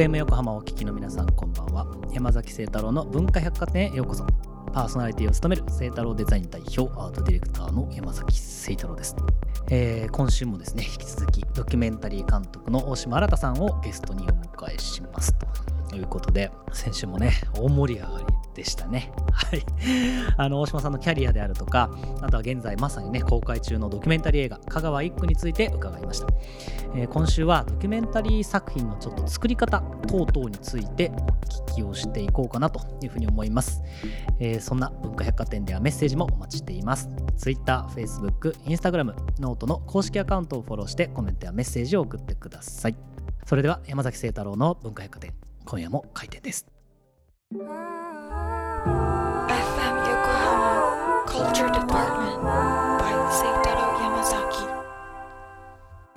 FM 横浜お聞きの皆さんこんばんは。山崎清太郎の文化百貨店へようこそ。パーソナリティを務める清太郎デザイン代表アートディレクターの山崎清太郎です、えー今週もですね引き続きドキュメンタリー監督の大島新さんをゲストにお迎えします。ということで先週もね大盛り上がりでしたね。はい。あの大島さんのキャリアであるとかあとは現在まさにね公開中のドキュメンタリー映画香川一区について伺いました。えー今週はドキュメンタリー作品のちょっと作り方等々についてお聞きをしていこうかなというふうに思います、えーそんな文化百貨店ではメッセージもお待ちしています。Twitter、Facebook、Instagram、 note の公式アカウントをフォローしてコメントやメッセージを送ってください。それでは山崎晴太郎の文化百貨店今夜も開店です。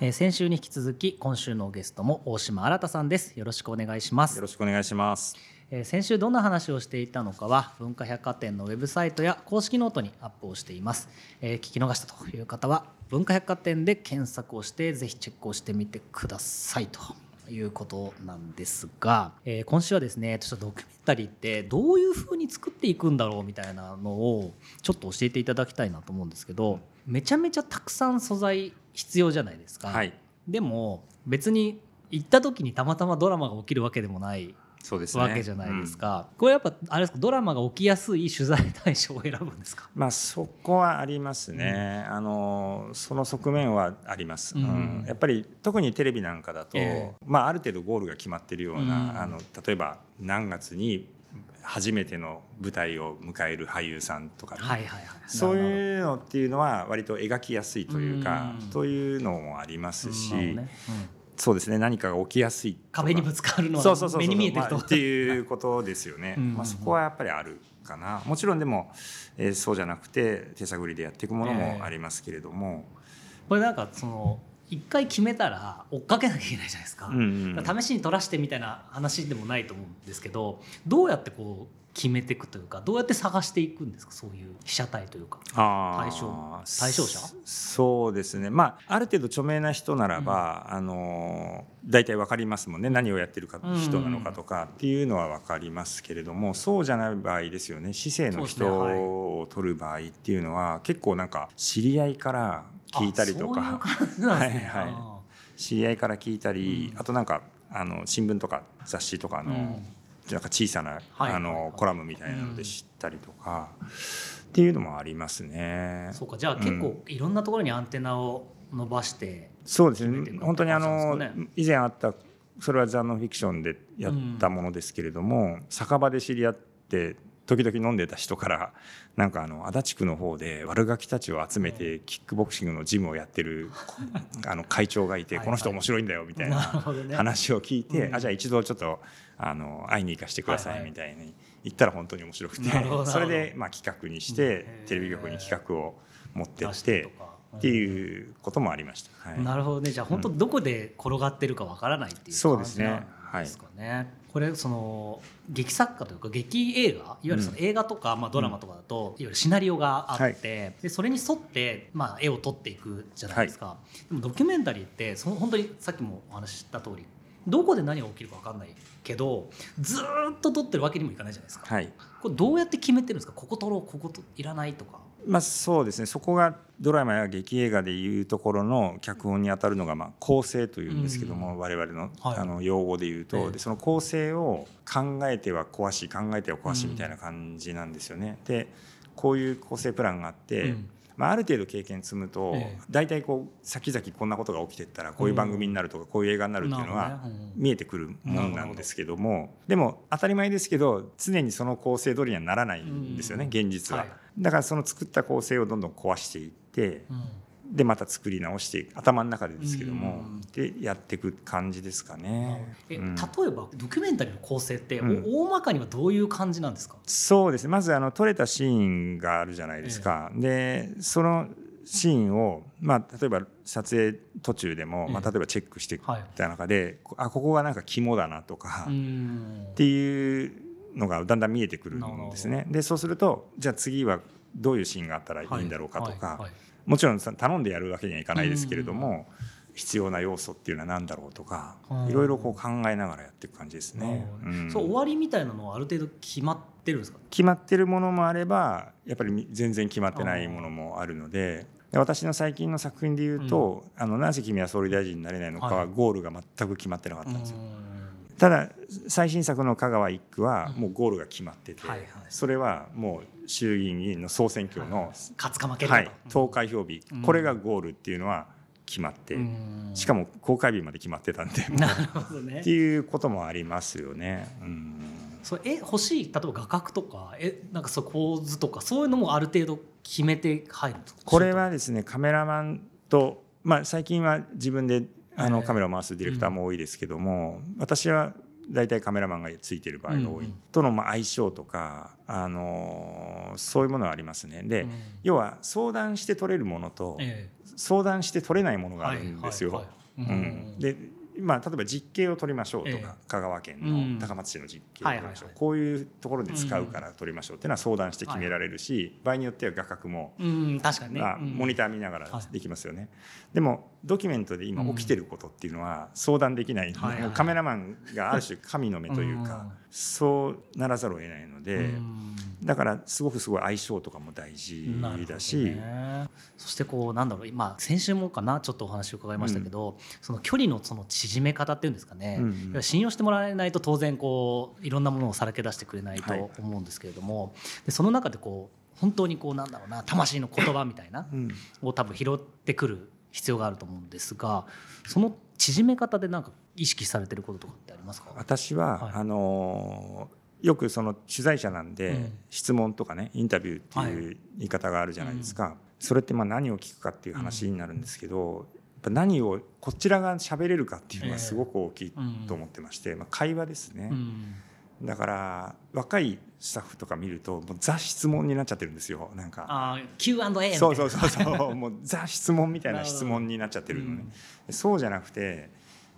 えー先週に引き続き今週のゲストも大島新さんです。よろしくお願いします。よろしくお願いします。えー先週どんな話をしていたのかは文化百貨店のウェブサイトや公式ノートにアップをしています、えー聞き逃したという方は文化百貨店で検索をしてぜひチェックをしてみてくださいということなんですが、えー今週はですねちょっとドキュメンタリーってどういうふうに作っていくんだろうみたいなのをちょっと教えていただきたいなと思うんですけどめちゃめちゃたくさん素材必要じゃないですか、はい、でも別に行った時にたまたまドラマが起きるわけでもないそうですね。わけじゃないですか、これやっぱあれですか？ドラマが起きやすい取材対象を選ぶんですか？うん。まあそこはありますね。あのその側面はあります。ううん。ん、やっぱり特にテレビなんかだと、ええ。まあある程度ゴールが決まってるような、うん。あの例えば何月に初めての舞台を迎える俳優さんとかね、はいはいはい。そうういうのっていうのは割と描きやすいというかうん、というのもありますし、ねそうですね。何かが起きやすい壁にぶつかるのは目に見えてると、まあっていうことですよね。うん。まあそこはやっぱりあるかな。もちろんでも、えーそうじゃなくて手探りでやっていくものもありますけれども、これなんかその一回決めたら追っかけなきゃいけないじゃないですか,、うんうん試しに取らしてみたいな話でもないと思うんですけどどうやってこう決めていくというかどうやって探していくんですか？そういう被写体というか対象対象者？そうですね。まあある程度著名な人ならば、あのー大体わかりますもんね。何をやってるかうん人なのかとかっていうのはわかりますけれども、そうじゃない場合ですよね。市政の人を取る場合っていうのは結構なんか知り合いから聞いたりとか。はいはい。あ知り合いから聞いたり、うん。あとなんかあの新聞とか雑誌とかの、なんか小さな、あのコラムみたいなので知ったりとか、っていうのもありますね。そうか。じゃあ結構いろんなところにアンテナを伸ばして、そうですね。本当にあの、以前あったそれはザ・ノンフィクションでやったものですけれども、酒場で知り合って時々飲んでた人からなんかあの足立区の方で悪ガキたちを集めてキックボクシングのジムをやってる あの会長がいてはいこの人面白いんだよみたいな話を聞いて、うん。あじゃあ一度ちょっとあの会いに行かせてくださはいはい。いみたいに言ったら本当に面白くてそれでまあ企画にしてうん。テレビ局に企画を持って出っしてっていうこともありました。はい。なるほどね。じゃあ本当どこで転がってるかわからないっていう感じですね。なんですかね。これその劇作家というか劇映画いわゆるその映画とか、まあ、ドラマとかだと、いわゆるシナリオがあって、でそれに沿って、まあ、絵を撮っていくじゃないですか、でもドキュメンタリーってその本当にさっきもお話しした通りどこで何が起きるか分かんないけどずーっと撮ってるわけにもいかないじゃないですか。はい。これどうやって決めてるんですか？ここ撮ろうここといらないとか。まあ、そうですね。そこがドラマや劇映画でいうところの脚本に当たるのがまあ構成というんですけども、我々の,、はい。あの用語で言うと、ええ。でその構成を考えては壊し考えては壊しみたいな感じなんですよね。でこういう構成プランがあって、うんまあ、ある程度経験積むと、ええ。大体こう先々こんなことが起きてったらこういう番組になるとか、こういう映画になるっていうのは見えてくるものなんですけどもでも当たり前ですけど常にその構成通りにはならないんですよね、うん。現実は、はい。だからその作った構成をどんどん壊していってうんでまた作り直して頭の中でですけども、うん。でやっていく感じですかね。えうん。例えばドキュメンタリーの構成って、うん。お大まかにはどういう感じなんですか？そうですね。まずあの撮れたシーンがあるじゃないですか。でそのシーンを、まあ、例えば撮影途中でも、まあ、ええ例えばチェックしていはいった中で、あここがなんか肝だなとか、ん。っていうのがだんだん見えてくるんですね。でそうするとじゃあ次はどういうシーンがあったらいいんだろうかとか、はいはいはいもちろんさ頼んでやるわけにはいかないですけれども、必要な要素っていうのは何だろうとかうんいろいろこう考えながらやっていく感じですね。そう終わりみたいなのはある程度決まってるんですか？決まってるものもあればやっぱり全然決まってないものもあるのでで私の最近の作品で言うと「あのなぜ君は総理大臣になれないのか」ははい。ゴールが全く決まってなかったんですよ。うんただ最新作の香川一区はうん。もうゴールが決まってて、それはもう衆議院議員の総選挙の、勝つか負けるかはい、投開票日、うん。これがゴールっていうのは決まって、うん。しかも公開日まで決まってたんで。なるほどね。っていうこともありますよね。うん。そうえ欲しい例えば画角とかえなんかそう構図とかそういうのもある程度決めて入るんですか？これはですねカメラマンと、まあ、最近は自分であのええカメラを回すディレクターも多いですけども、私は大体カメラマンがついてる場合が多い、とのまあ相性とか、あのーそういうものはありますね。で、うん。要は相談して撮れるものとえ相談して撮れないものえがあるんですよ。でまあ、例えば実景を撮りましょうとか、ええ。香川県うん。の高松市の実景を撮りましょう、こういうところで使うから撮りましょうっていうのは相談して決められるし、場合によっては画角もうん確かにね、まあ、うん。モニター見ながらはいできますよね、でもドキュメントで今起きてることっていうのは相談できない、はいはい。カメラマンがある種神の目というか、うん。そうならざるを得ないので、うんだからすごくすごい相性とかも大事だし、ね。そしてこうなんだろう今先週もかなちょっとお話を伺いましたけど、その距離のその縮め方っていうんですかね、うんうん。信用してもらえないと当然こういろんなものをさらけ出してくれないとはい。思うんですけれども、でその中でこう本当にこうなんだろうな魂の言葉みたいなうん。を多分拾ってくる必要があると思うんですがその縮め方でなんか意識されてることとかってありますか？私は、はい。あのーよくその取材者なんで、うん。質問とかねインタビューっていう言い方があるじゃないですか、それってまあ何を聞くかっていう話になるんですけど、やっぱ何をこちらが喋れるかっていうのがすごく大きいと思ってまして、まあ、会話ですね、うん。だから若いスタッフとか見るともうザ質問になっちゃってるんですよ。なんか。あー Q&A そうそうそうそう。もうザ質問みたいな質問になっちゃってるのね、うん。そうじゃなくて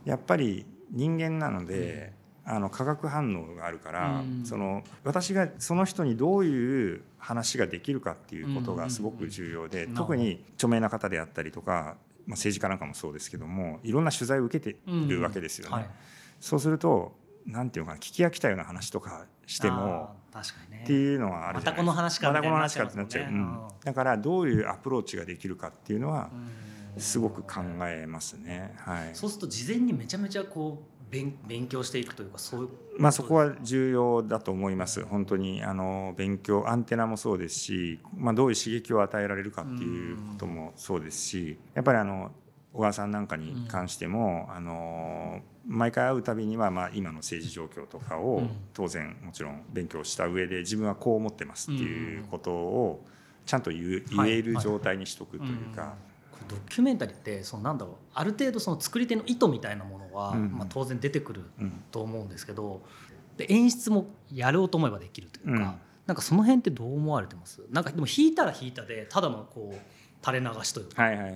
やっぱり人間なので、あの化学反応があるから、うん。その私がその人にどういう話ができるかっていうことがすごく重要で、うん。特に著名な方であったりとか、まあ、政治家なんかもそうですけどもいろんな取材を受けているわけですよね。はい。そうするとなんていうのかな聞き飽きたような話とかしても確かにね。っていうのはあるじゃないですか。またこの話かまたこの話かってなっちゃう、うん。だからどういうアプローチができるかっていうのはうん。すごく考えますね。はい。そうすると事前にめちゃめちゃこう勉勉強していくというかそういうまあそこは重要だと思います。本当にあの勉強アンテナもそうですし、まあどういう刺激を与えられるかっていうこともそうですし、やっぱりあの小川さんなんかに関しても、あの毎回会うたびにはまあ今の政治状況とかをうん当然もちろん勉強した上で自分はこう思ってますっていうことをちゃんと言える状態にしとくというか。ドキュメンタリーってそのなんだろうある程度その作り手の意図みたいなものは、うんまあ、当然出てくるうん。と思うんですけどで演出もやろうと思えばできるというか、うん。なんかその辺ってどう思われてます？なんかでも弾いたら弾いたでただのこう垂れ流しというか,、はいはいはい。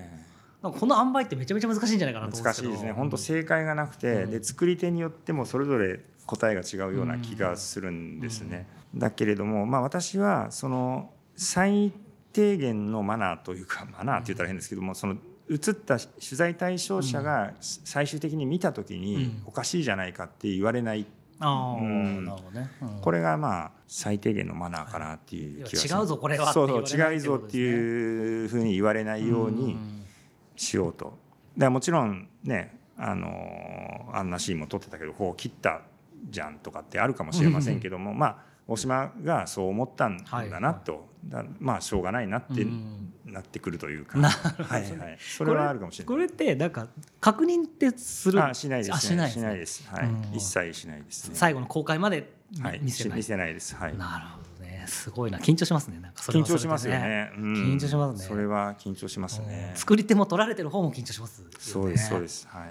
なんかこの塩梅ってめちゃめちゃ難しいんじゃないかなと思うんけど。難しいですね。本当正解がなくて、うん。で作り手によってもそれぞれ答えが違うような気がするんですね。だけれども、まあ、私はその最低限のマナーというかマナーって言ったら変ですけどもその映った取材対象者が最終的に見た時にうん。おかしいじゃないかって言われない。ああ、うん。ね、うん。これがまあ最低限のマナーかなっていう気がす。違うぞこれは。そうそう違うぞっていうふうに言われないようにん。しようと。でもちろんねあのあんなシーンも撮ってたけどこう切ったじゃんとかってあるかもしれませんけどもまあ大島がそう思ったんだなと、だまあしょうがないなってうん。なってくるというか、なはいはい、それはあるかもしれない。これってなんか確認ってする？あしないです、ね、あしないです一切しないですね。最後の公開まで見せない、見せないです。はい。なるほどね。すごいな。緊張しますね。なんかそれ緊はそれで張しますよね。うん。緊張しますね。それは緊張しますね。うん。作り手も撮られてる方も緊張しますよね、そうですそうです。はい。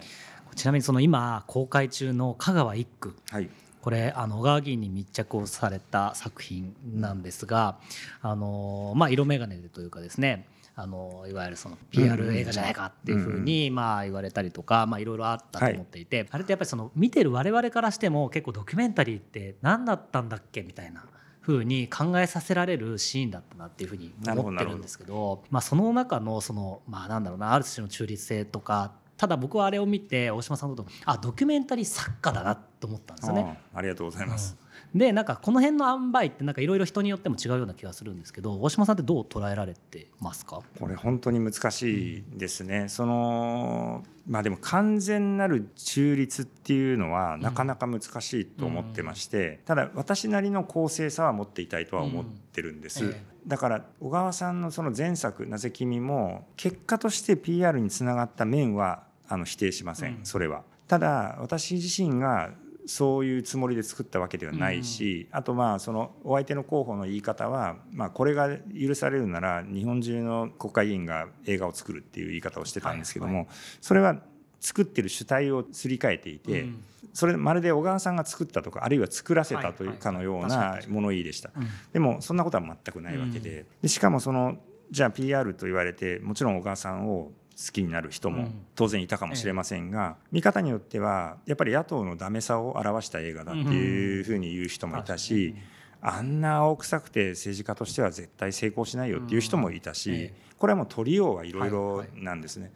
ちなみにその今公開中の香川一区。はい。これあの小川議員に密着をされた作品なんですがあの、まあ、色眼鏡でというかですねあのいわゆるその PR 映画じゃないかっていうふうにまあ言われたりとかまあいろいろあったと思っていて、あれってやっぱりその見てる我々からしても結構ドキュメンタリーって何だったんだっけみたいな。ふうに考えさせられるシーンだったなっていうふうに思ってるんですけどまあ、その中のその、まあ、なんだろうなある種の中立性とかっただ僕はあれを見て大島さんのことあドキュメンタリー作家だなと思ったんですよね。あありがとうございます、でなんかこの辺の塩梅ってなんかいろいろ人によっても違うような気がするんですけど大島さんってどう捉えられてますか？これ本当に難しいですね、そのまあでも完全なる中立っていうのはなかなか難しいと思ってまして、ただ私なりの公正さは持っていたいとは思ってるんです、うん。えだから小川さんのその前作「なぜ君」も結果として PR につながった面はあの否定しません、うん。それは。ただ私自身がそういうつもりで作ったわけではないし、あとまあそのお相手の候補の言い方は、まあ、これが許されるなら日本中の国会議員が映画を作るっていう言い方をしてたんですけども、はいそれは作ってる主体をすり替えていて、うん。それまるで小川さんが作ったとかあるいは作らせたというはいかのような物言いでした。うん。でもそんなことは全くないわけで,、でしかもそのじゃあ PR と言われてもちろん小川さんを好きになる人もうん。当然いたかもしれませんが、見方によってはやっぱり野党のダメさを表した映画だっていうふうに言う人もいたし、あんな青臭くて政治家としては絶対成功しないよっていう人もいたし、これはもう取りようはいろいはろい。なんですね。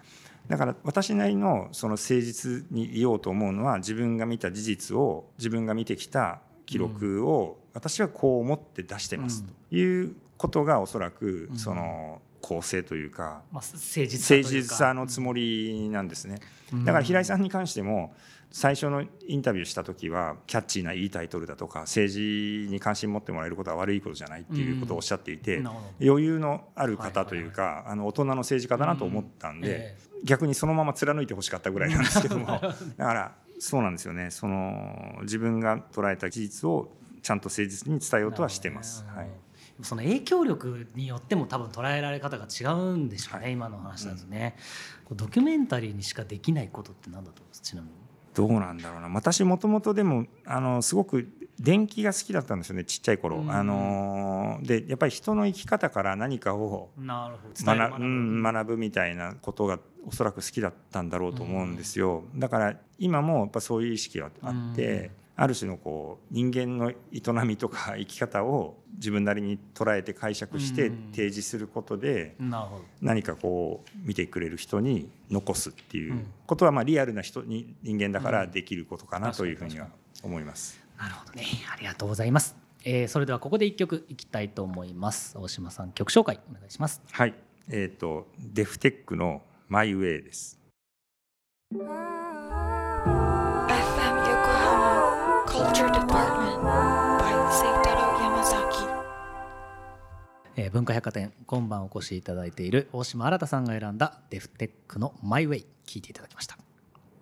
だから私なりのその誠実に言おうと思うのは自分が見た事実を自分が見てきた記録を私はこう思って出してますということがおそらくうん。その公正というかまあ、誠実さのつもりなんですね。うん。だから平井さんに関しても最初のインタビューした時はキャッチーないいタイトルだとか政治に関心持ってもらえることは悪いことじゃないっていうことをおっしゃっていてなるほど。余裕のある方というかあの大人の政治家だなと思ったんうん。でえ逆にそのまま貫いてほしかったぐらいなんですけども。だからそうなんですよね。その自分が捉えた事実をちゃんと誠実に伝えようとはしてます。はいその影響力によっても多分捉えられ方が違うんでしょうね、はい。今の話だとね、こうドキュメンタリーにしかできないことって何だと思います？ちなみに。どうなんだろうな。私もともとでもあのすごく電気が好きだったんですよねちっちゃい頃、うん。あのでやっぱり人の生き方から何かを学,、うん、学ぶみたいなことがおそらく好きだったんだろうと思うんですよ、だから今もやっぱそういう意識はあって、ある種のこう人間の営みとか生き方を自分なりに捉えて解釈してうん。提示することでなるほど。何かこう見てくれる人に残すっていううん。ことはまあリアルな人に人間だからできることかなうんというふうには思います。なるほどね。ありがとうございます、えー、それではここで一曲いきたいと思います。大島さん曲紹介お願いします。はい、えっ、とデフテックのマイウェイです。Culture Department by Seitaro Yamazaki. えー文化百貨店今晩お越しいただいている大島新さんが選んだデフテックのマイウェイ聴いていただきました。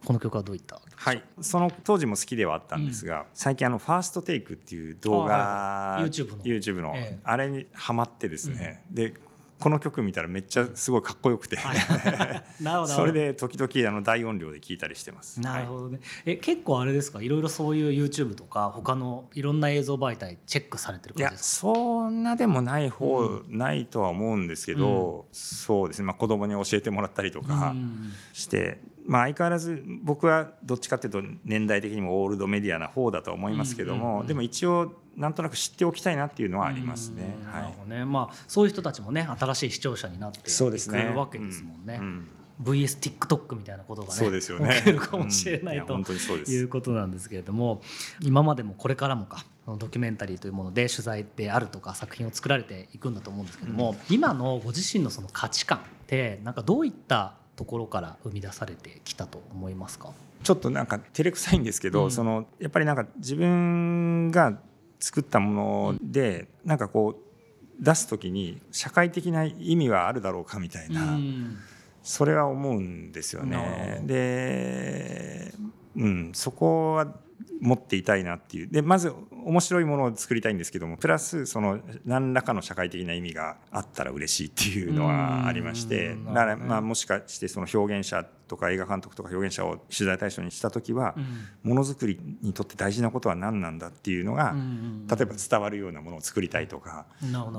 この曲はどういった？はい、その当時も好きではあったんですが、最近あのファーストテイクっていう動画、あはいはい YouTube の。YouTube の、ええ。あれにハマってですね、でこの曲見たらめっちゃすごいかっこよくて、それで時々あの大音量で聞いたりしてます。なるほどね、え結構あれですか？いろいろそういう YouTube とか他のいろんな映像媒体チェックされてるいや感じですか？そんなでもない方、ないとは思うんですけど、そうですね、まあ、子供に教えてもらったりとかうん。して、まあ、相変わらず僕はどっちかっていうと年代的にもオールドメディアな方だと思いますけども、うんうんうんでも一応なんとなく知っておきたいなっていうのはありますね。うんはい。なるほどね。まあそういう人たちもね新しい視聴者になっていそうですね。くわけですもんね。うん VSTikTok みたいなことがねそうですよね。起きるかもしれないとうん。いや本当にそうです。いうことなんですけれども今までもこれからもかドキュメンタリーというもので取材であるとか作品を作られていくんだと思うんですけども、今のご自身のその価値観ってなんかどういったところから生み出されてきたと思いますか？ちょっとなんか照れくさいんですけど、うん。そのやっぱりなんか自分が作ったもので、なんかこう出す時に社会的な意味はあるだろうかみたいな、うん。それは思うんですよね。で、うん、そこは持っていたいなっていう。でまず面白いものを作りたいんですけどもプラスその何らかの社会的な意味があったら嬉しいっていうのはありましてうんだからまあもしかしてその表現者とか映画監督とか表現者を取材対象にした時はうん。ものづくりにとって大事なことは何なんだっていうのがうん例えば伝わるようなものを作りたいとか。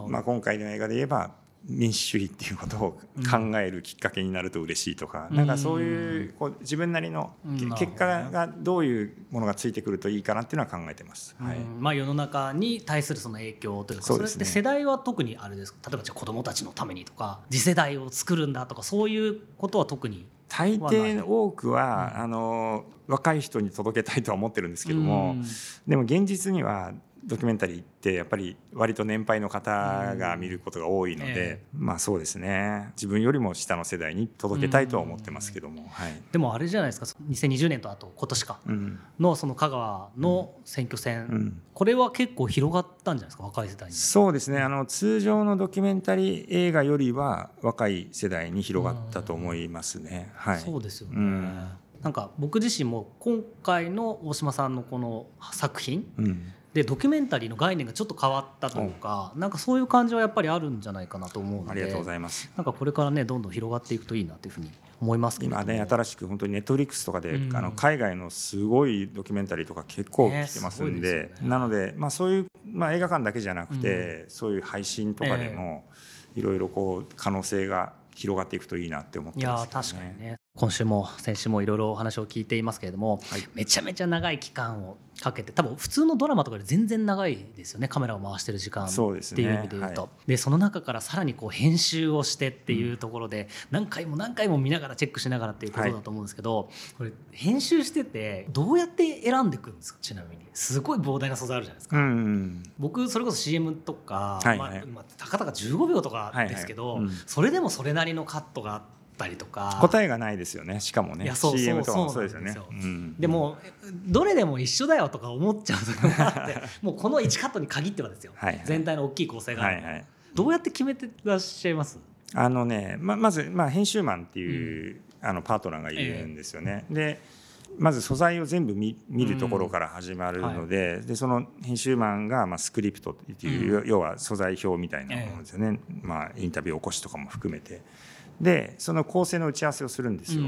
まあ、今回の映画で言えば民主主義っていうことを考えるきっかけになると嬉しいとか、うん。なんかそういうこう自分なりの結果がどういうものがついてくるといいかなっていうのは考えてます。はい。うん。まあ、世の中に対するその影響というかそうですね。れって世代は特にあれですか？例えばじゃあ子どもたちのためにとか次世代を作るんだとかそういうことは特に大抵多くは、うん。あの若い人に届けたいとは思ってるんですけども、うん。でも現実にはドキュメンタリーってやっぱり割と年配の方が見ることが多いので、うんえ。まあそうですね。自分よりも下の世代に届けたいとは思ってますけども、はい、でもあれじゃないですか2020年とあと今年か。うん。のその香川の選挙戦、うん。これは結構広がったんじゃないですか若い世代に。そうですね。あの通常のドキュメンタリー映画よりは若い世代に広がったと思いますね。はい、そうですよね、うん。なんか僕自身も今回の大島さんのこの作品うんでドキュメンタリーの概念がちょっと変わったというか、なんかそういう感じはやっぱりあるんじゃないかなと思うのでありがとうございます。なんかこれからねどんどん広がっていくといいなというふうに思いますけれども。今ね新しく本当にネットフリックスとかで、うん。あの海外のすごいドキュメンタリーとか結構ね来てますんで,、すごいでね。なので、まあ、そういう、まあ、映画館だけじゃなくて、そういう配信とかでも、いろいろこう可能性が広がっていくといいなって思ってます確かにね。今週も先週もいろいろお話を聞いていますけれども、はい。めちゃめちゃ長い期間をかけて多分普通のドラマとかより全然長いですよねカメラを回してる時間っていう意味で言うと。はでその中からさらにこう編集をしてっていうところで、何回も何回も見ながらチェックしながらっていうことだと思うんですけど、これ編集しててどうやって選んでいくんですか？ちなみに。すごい膨大な素材あるじゃないですか。うん僕それこそ CM とか、はいはい。まあまあ、たかだか15秒とかですけど、はいはい。うん。それでもそれなりのカットがあったりとか。答えがないですよね。しかもね。いやそうそう CM とかもそそううですよ。ねでもどれでも一緒だよとか思っちゃう時もあって。もうこの1カットに限ってはですよ、はいはい。全体の大きい構成が。はいはい。どうやって決めてらっしゃいます？あのねままず、まあ、編集マンっていう、あのパートナーがいるんですよね。でまず素材を全部見見るところから始まるので,、でその編集マンが、まあ、スクリプトっていう、要は素材表みたいなものですよね、まあ、インタビュー起こしとかも含めてでその構成の打ち合わせをするんですよ、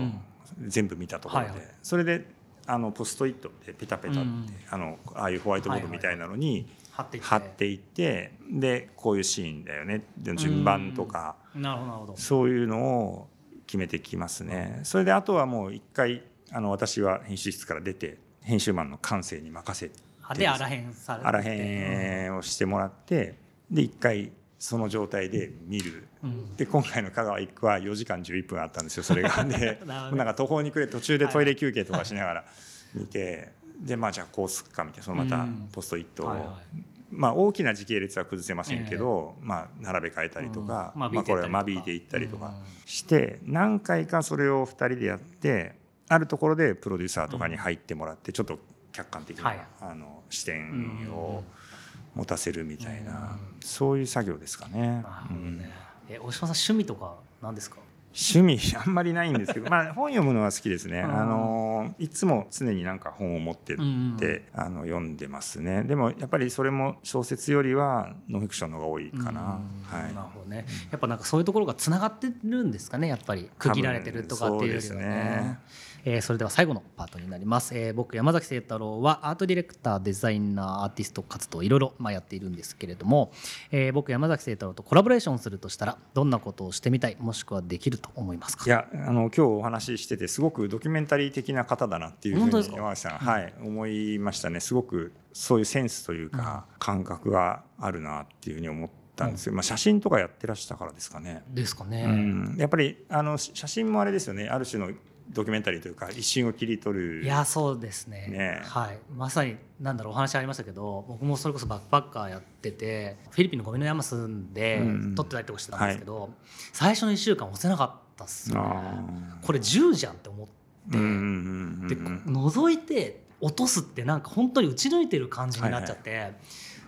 全部見たところで、はいはい。それであのポストイットでペタペタって、うん。あのああいうホワイトボードみたいなのに貼っていって。でこういうシーンだよね。で順番とか。なるほどなるほど。そういうのを決めてきますね。それであとはもう一回あの私は編集室から出て編集マンの感性に任せて。あであらへんされて。あらへんをしてもらってで一回その状態で見る。うん。で今回の香川一区は4時間11分あったんですよそれが。でなんか途方に暮れ途中でトイレ休憩とかしながら見てでまあじゃあこうすっかみたいなそのまたうん。ポストイットを、はいはい。まあ、大きな時系列は崩せませんけど、まあ、並べ替えたりとか、うん。間まあ、これは間引引いていったたりとかして何回かそれを2人でやってあるところでプロデューサーとかに入ってもらってちょっと客観的な、はい。あの視点を持たせるみたいな、うん。そういう作業ですかね。え大島さん趣味とか何ですか？趣味あんまりないんですけど、まあ、本読むのは好きですね。うん。あのいつも常になんか本を持ってって、うんあの読んでますね。でもやっぱりそれも小説よりはノンフィクションの方が多いかな。うん。はい。なるほどね。やっぱなんかそういうところがつながってるんですかね？やっぱり区切られてるとかっていうよりは多分そうですねねえーそれでは最後のパートになります、えー僕山崎清太郎はアートディレクターデザイナーアーティスト活動いろいろまあやっているんですけれども、えー僕山崎清太郎とコラボレーションするとしたらどんなことをしてみたいもしくはできると思いますか？いやあの今日お話ししててすごくドキュメンタリー的な方だなっていうふうに山崎さん、はい、思いましたね。すごくそういうセンスというか、感覚があるなっていうふうに思ったんですよ、まあ、写真とかやってらしたからですかね。ですかね、うん、やっぱりあの写真もあれですよね。ある種のドキュメンタリーというか一瞬を切り取る。いやそうですね。ねはい、まさになんだろうお話ありましたけど僕もそれこそバックパッカーやっててフィリピンのゴミの山住んでうん撮ってたりとかしてたんですけど、最初の1週間押せなかったっすよね。あこれ10じゃんって思って、ーうんうんうんでうん覗いて落とすってなんか本当に打ち抜いてる感じになっちゃって、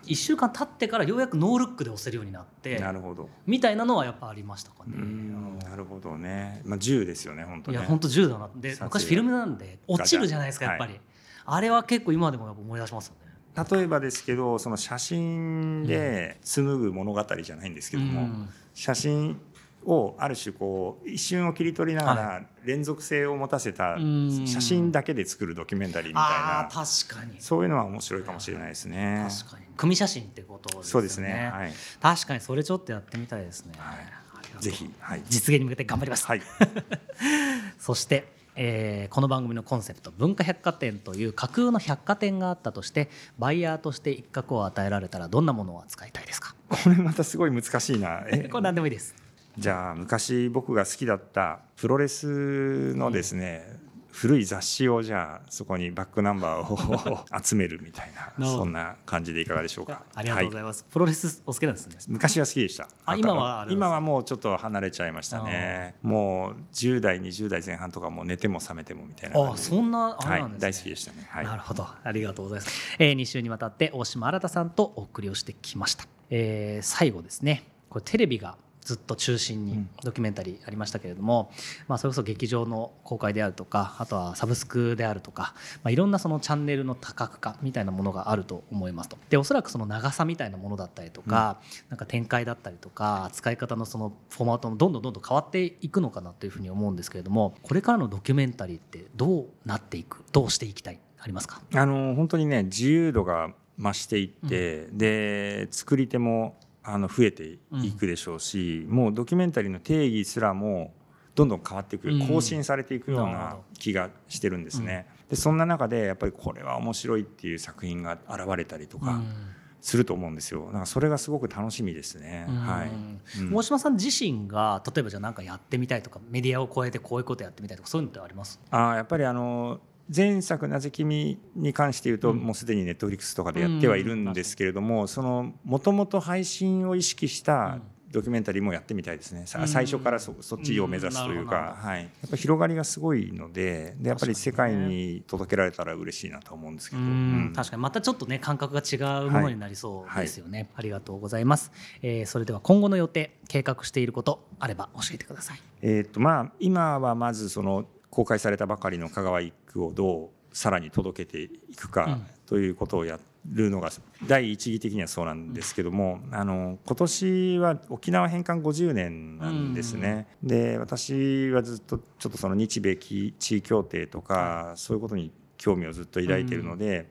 1週間経ってからようやくノールックで押せるようになってなるほど、みたいなのはやっぱありましたかね。うんなるほどね、まあ、銃ですよね本当ね。いや本当10だな。で昔フィルムなんで落ちるじゃないですかやっぱり、あれは結構今でもやっぱ思い出しますよね。例えばですけどその写真で紡ぐ物語じゃないんですけども、うん。写真をある種こう一瞬を切り取りながら連続性を持たせたうん写真だけで作るドキュメンタリーみたいあなー確かにそういうのは面白いかもしれないですね。確かに組写真ってことですよねそうですね。はい。確かにそれちょっとやってみたいですね、はいぜひ、はい。実現に向けて頑張ります、はい。そして、えーこの番組のコンセプト文化百貨店という架空の百貨店があったとしてバイヤーとして一角を与えられたらどんなものを扱いたいですか？これまたすごい難しいな。え これ何でもいいですじゃあ昔僕が好きだったプロレスのですね、古い雑誌をじゃあそこにバックナンバーを集めるみたいな そんな感じでいかがでしょうか？ありがとうござはいます、プロレスお好きなんですね。昔は好きでした。あ今は今はもうちょっと離れちゃいましたね。もう10代20代前半とかもう寝ても覚めてもみたいな。あそんなあなんですね、大好きでしたね。はい。なるほど。ありがとうございます、えー、2週にわたって大島新さんとお送りをしてきました、えー最後ですね。これテレビがずっと中心にドキュメンタリーありましたけれども、まあ、それこそ劇場の公開であるとかあとはサブスクであるとか、まあ、いろんなそのチャンネルの多角化みたいなものがあると思いますと。でおそらくその長さみたいなものだったりとか、なんか展開だったりとか使い方のそのフォーマットもどんどんどんどん変わっていくのかなというふうに思うんですけれどもこれからのドキュメンタリーってどうなっていくどうしていきたい？ありますか？あの本当にね自由度が増していって、で作り手もあの増えていくでしょうし、もうドキュメンタリーの定義すらもどんどん変わっていく、うん更新されていくような気がしてるんですね。でそんな中でやっぱりこれは面白いっていう作品が現れたりとかすると思うんですよ。だからそれがすごく楽しみですね。うんはい。うん大島さん自身が例えばじゃあ何かやってみたいとかメディアを超えてこういうことやってみたいとかそういうのってあります？あーやっぱりあの前作「なぜ君」に関して言うと、うん。もうすでにネットフリックスとかでやってはいるんですけれども、そのもともと配信を意識したドキュメンタリーもやってみたいですね、最初からそそっちを目指すというか、はい、やっぱ広がりがすごいのででやっぱり世界に届けられたら嬉しいなと思うんですけど、うん。確かにまたちょっとね感覚が違うものになりそうですよね、ありがとうございます、えーそれでは今後の予定計画していることあれば教えてください。えーとまあ、今はまずその公開されたばかりの香川一区をどうさらに届けていくかということをやるのが第一義的にはそうなんですけども、あの今年は沖縄返還50年なんですね。で私はずっとちょっとその日米地位協定とか、そういうことに興味をずっと抱いているので、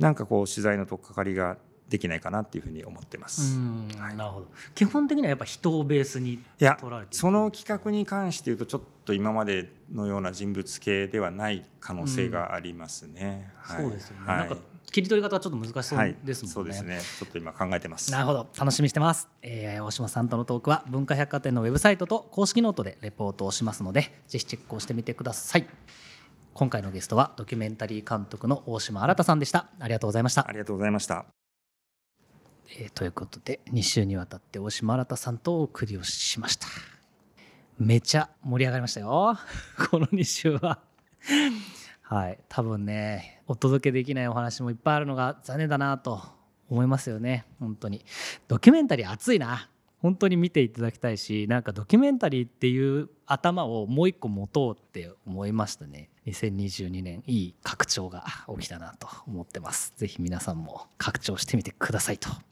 なんかこう取材の取っかかりができないかなっていうふうに思ってます。なるほど。基本的にはやっぱ人をベースにいや取られている？その企画に関して言うとちょっと今までのような人物系ではない可能性がありますね。はい。そうですよね、はい。なんか切り取り方はちょっと難しそうはい。ですもんね、そうですね。ちょっと今考えてます。なるほど。楽しみにしてます、えー大島さんとのトークは文化百貨店のウェブサイトと公式ノートでレポートをしますのでぜひチェックをしてみてください。今回のゲストはドキュメンタリー監督の大島新さんでした。ありがとうございました。ありがとうございました。えーということで2週にわたって大島新さんとお送りをしました。めちゃ盛り上がりましたよ。この2週は。はい。多分ねお届けできないお話もいっぱいあるのが残念だなと思いますよね。本当に。ドキュメンタリー熱いな。本当に見ていただきたいしなんかドキュメンタリーっていう頭をもう一個持とうって思いましたね。2022年いい拡張が起きたなと思ってます。ぜひ皆さんも拡張してみてくださいと。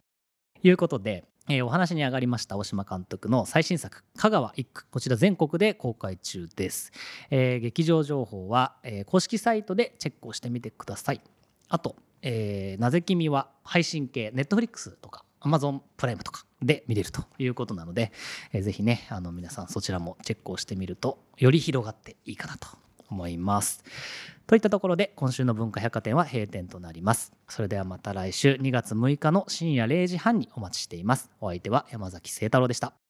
いうことで、えーお話に上がりました大島監督の最新作「香川一区」こちら全国で公開中です、えー劇場情報は、えー公式サイトでチェックをしてみてください。あと、えーなぜ君は配信系 Netflix とか Amazon プライムとかで見れるということなので、えーぜひねあの皆さんそちらもチェックをしてみるとより広がっていいかなと思います。といったところで今週の文化百貨店は閉店となります。それではまた来週2月6日の深夜0時半にお待ちしています。お相手は山崎聖太郎でした。